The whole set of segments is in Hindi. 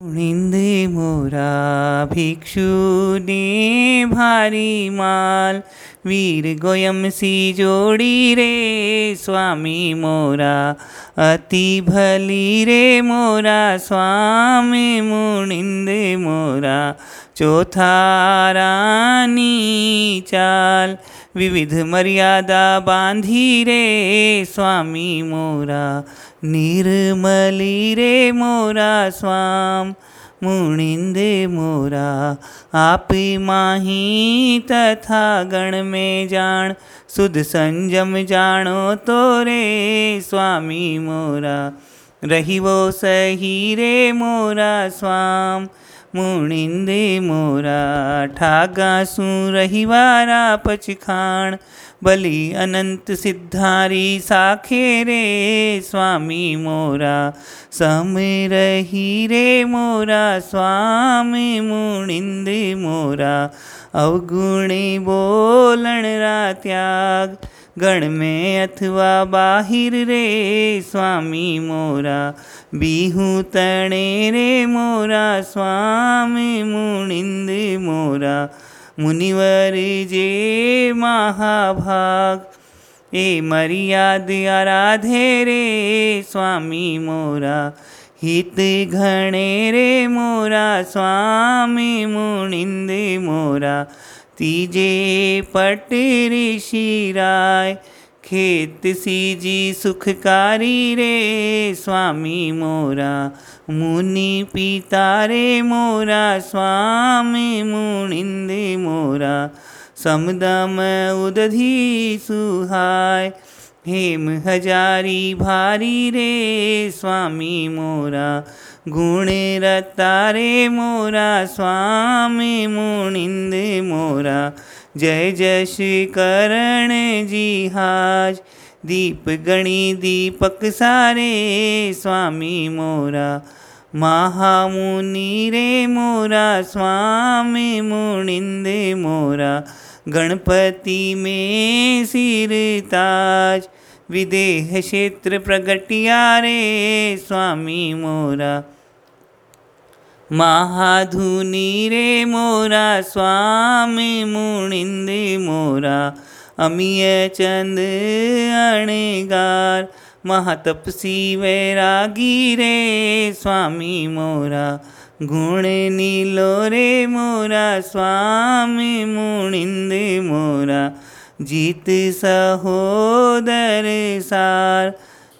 मोरा भिक्षुने भारी माल वीर गोयम सी जोड़ी रे, स्वामी मोरा, अति भली रे मोरा, स्वामी मुनिंदे मोरा, चौथा रानी चाल, विविध मर्यादा बांधी रे, स्वामी मोरा, निर्मली रे मोरा, स्वाम मुनिंदे मोरा, आप माही तथा गण में जान सुध संजम जानो तो रे स्वामी मोरा रही वो सही रे मोरा स्वाम। मुनिंदे मोरा, ठागा सू रहीवारा पचखाण बलि अनंत सिद्धारी साखे रे स्वामी मोरा, सम रही रे मोरा, स्वामी मुनिंदे मोरा। अवगुणी बोलण रा त्याग गण में अथवा बाहिर रे, स्वामी मोरा। बिहू तणे रे मोरा, स्वामी मुनिंद मोरा। मुनिवर जे महाभाग, ए मर्याद आराधे रे, स्वामी मोरा। हित घणे रे मोरा, स्वामी मुनिंद मोरा। तीजे पट ऋषि राय। खेत सीजी सुखकारी रे स्वामी मोरा। मुनि पिता रे मोरा, स्वामी मुनिंद मोरा। समदम उदधी सुहाय। हेम हजारी भारी रे स्वामी मोरा, गुण रतारे मोरा, स्वामी मुनिंद मोरा। जय जश करण जी हाज, दीप गणी दीपक सारे स्वामी मोरा। महामुनि रे मोरा, स्वामी मुनिंद मोरा। गणपति में सिर ताज विदेह क्षेत्र प्रगटिया रे, स्वामी मोरा। महाधुनी रे मोरा, स्वामी मुनिंद मोरा। अमिय चंद अणगार, महातपसी वैरागी रे, स्वामी मोरा। गुण नीलो रे मोरा, स्वामी मुनिंद मोरा। जीत सहोदर सार,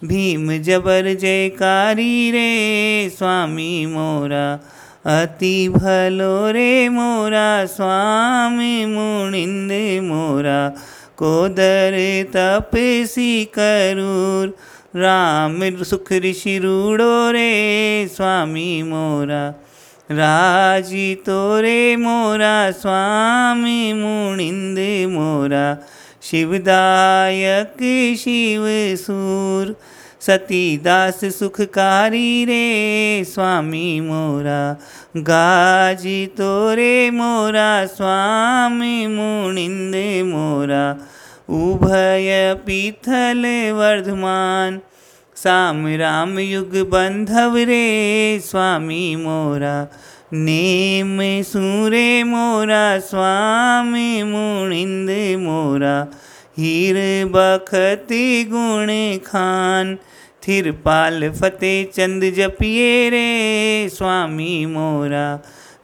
भीम जबर जयकारी रे स्वामी मोरा, अति भलो रे मोरा, स्वामी मुनिंद मोरा, कोदर तपसी करूर, राम सुख ऋषि रूड़ो रे स्वामी मोरा। राज़ी तोरे मोरा स्वामी मुनिंद मोरा, शिवदायक शिव सूर, सतीदास सुखकारी रे स्वामी मोरा, गाजी तोरे मोरा स्वामी मुनिंद मोरा, उभय पीथल वर्धमान साम राम युग बंधव रे स्वामी मोरा, नेम सूरे मोरा, स्वामी मुनिंद मोरा। हीर बखती गुण खान थिरपाल फतेह चंद जपिए रे स्वामी मोरा।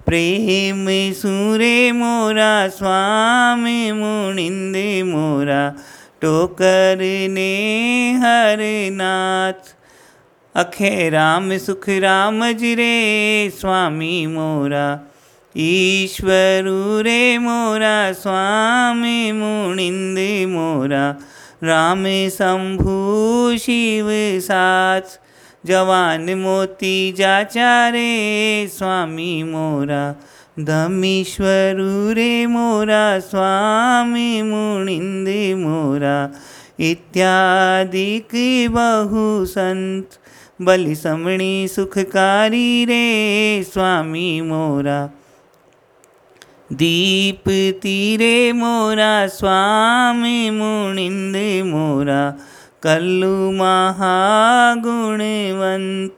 प्रेम सूरे मोरा, स्वामी मुनिंद मोरा। टोकर ने हर नाथ। अखे राम सुख राम जिरे स्वामी मोरा। ईश्वरु रे मोरा, स्वामी मुनिंद मोरा। राम शंभु शिव साथ। जवान मोती जाचारे स्वामी मोरा। धमीश्वरु रे मोरा, स्वामी मुनिंद मोरा, इत्यादिक बहु संत, बलि समणी सुखकारी रे स्वामी मोरा। दीप तीरे मोरा, स्वामी मुनिंद मोरा, कल्लु महागुणवंत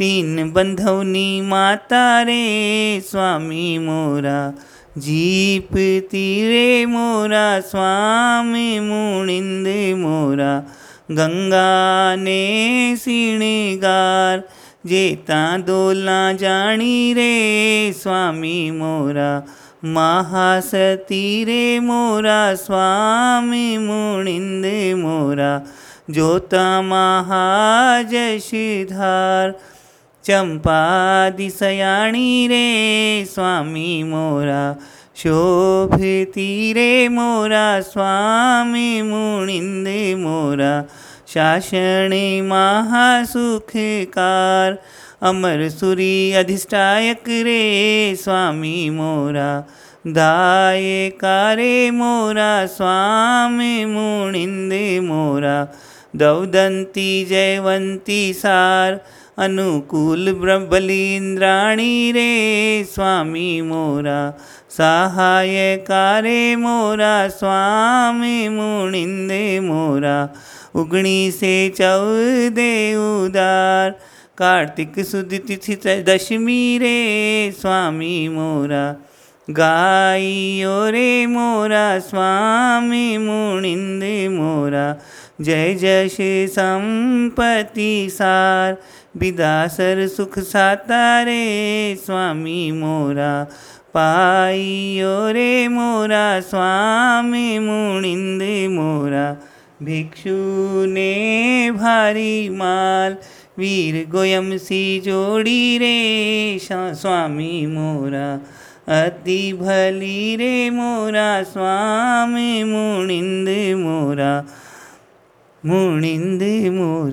तीन बंधवनी माता रे, स्वामी मोरा। जीप तीरे मोरा, स्वामी मुणिंद मोरा। गंगा ने सिणगार, जेता दोला जाणी रे, स्वामी मोरा। महासती रे मोरा, स्वामी मुणिंद मोरा। जोता महाजशधार चंपा दिसयाणी रे स्वामी मोरा, शोभती रे मोरा, स्वामी मुणिंद मोरा, शासने महासुखकार अमर सुरी अधिष्ठायक रे स्वामी मोरा दाय कारे मोरा, स्वामी मुणिंद मोरा, दौदंती जयवंती सार अनुकूल बलींद्राणी रे स्वामी मोरा सहायकारे मोरा, स्वामी मुणिंद मोरा, उगणी से चौदे उदार, कार्तिक सुद तिथि दशमी रे स्वामी मोरा गाइयो रे मोरा, स्वामी मुणिंद मोरा जय जश संपत्ति सार। विदासर सुख साता रे स्वामी मोरा। पाइयो रे मोरा स्वामी मुणिंद मोरा। भिक्षु ने भारी माल। वीर गोयम सी जोड़ी रे स्वामी मोरा। अति भली रे मोरा स्वामी मुणिंद मोरा। मुणिंद मोरा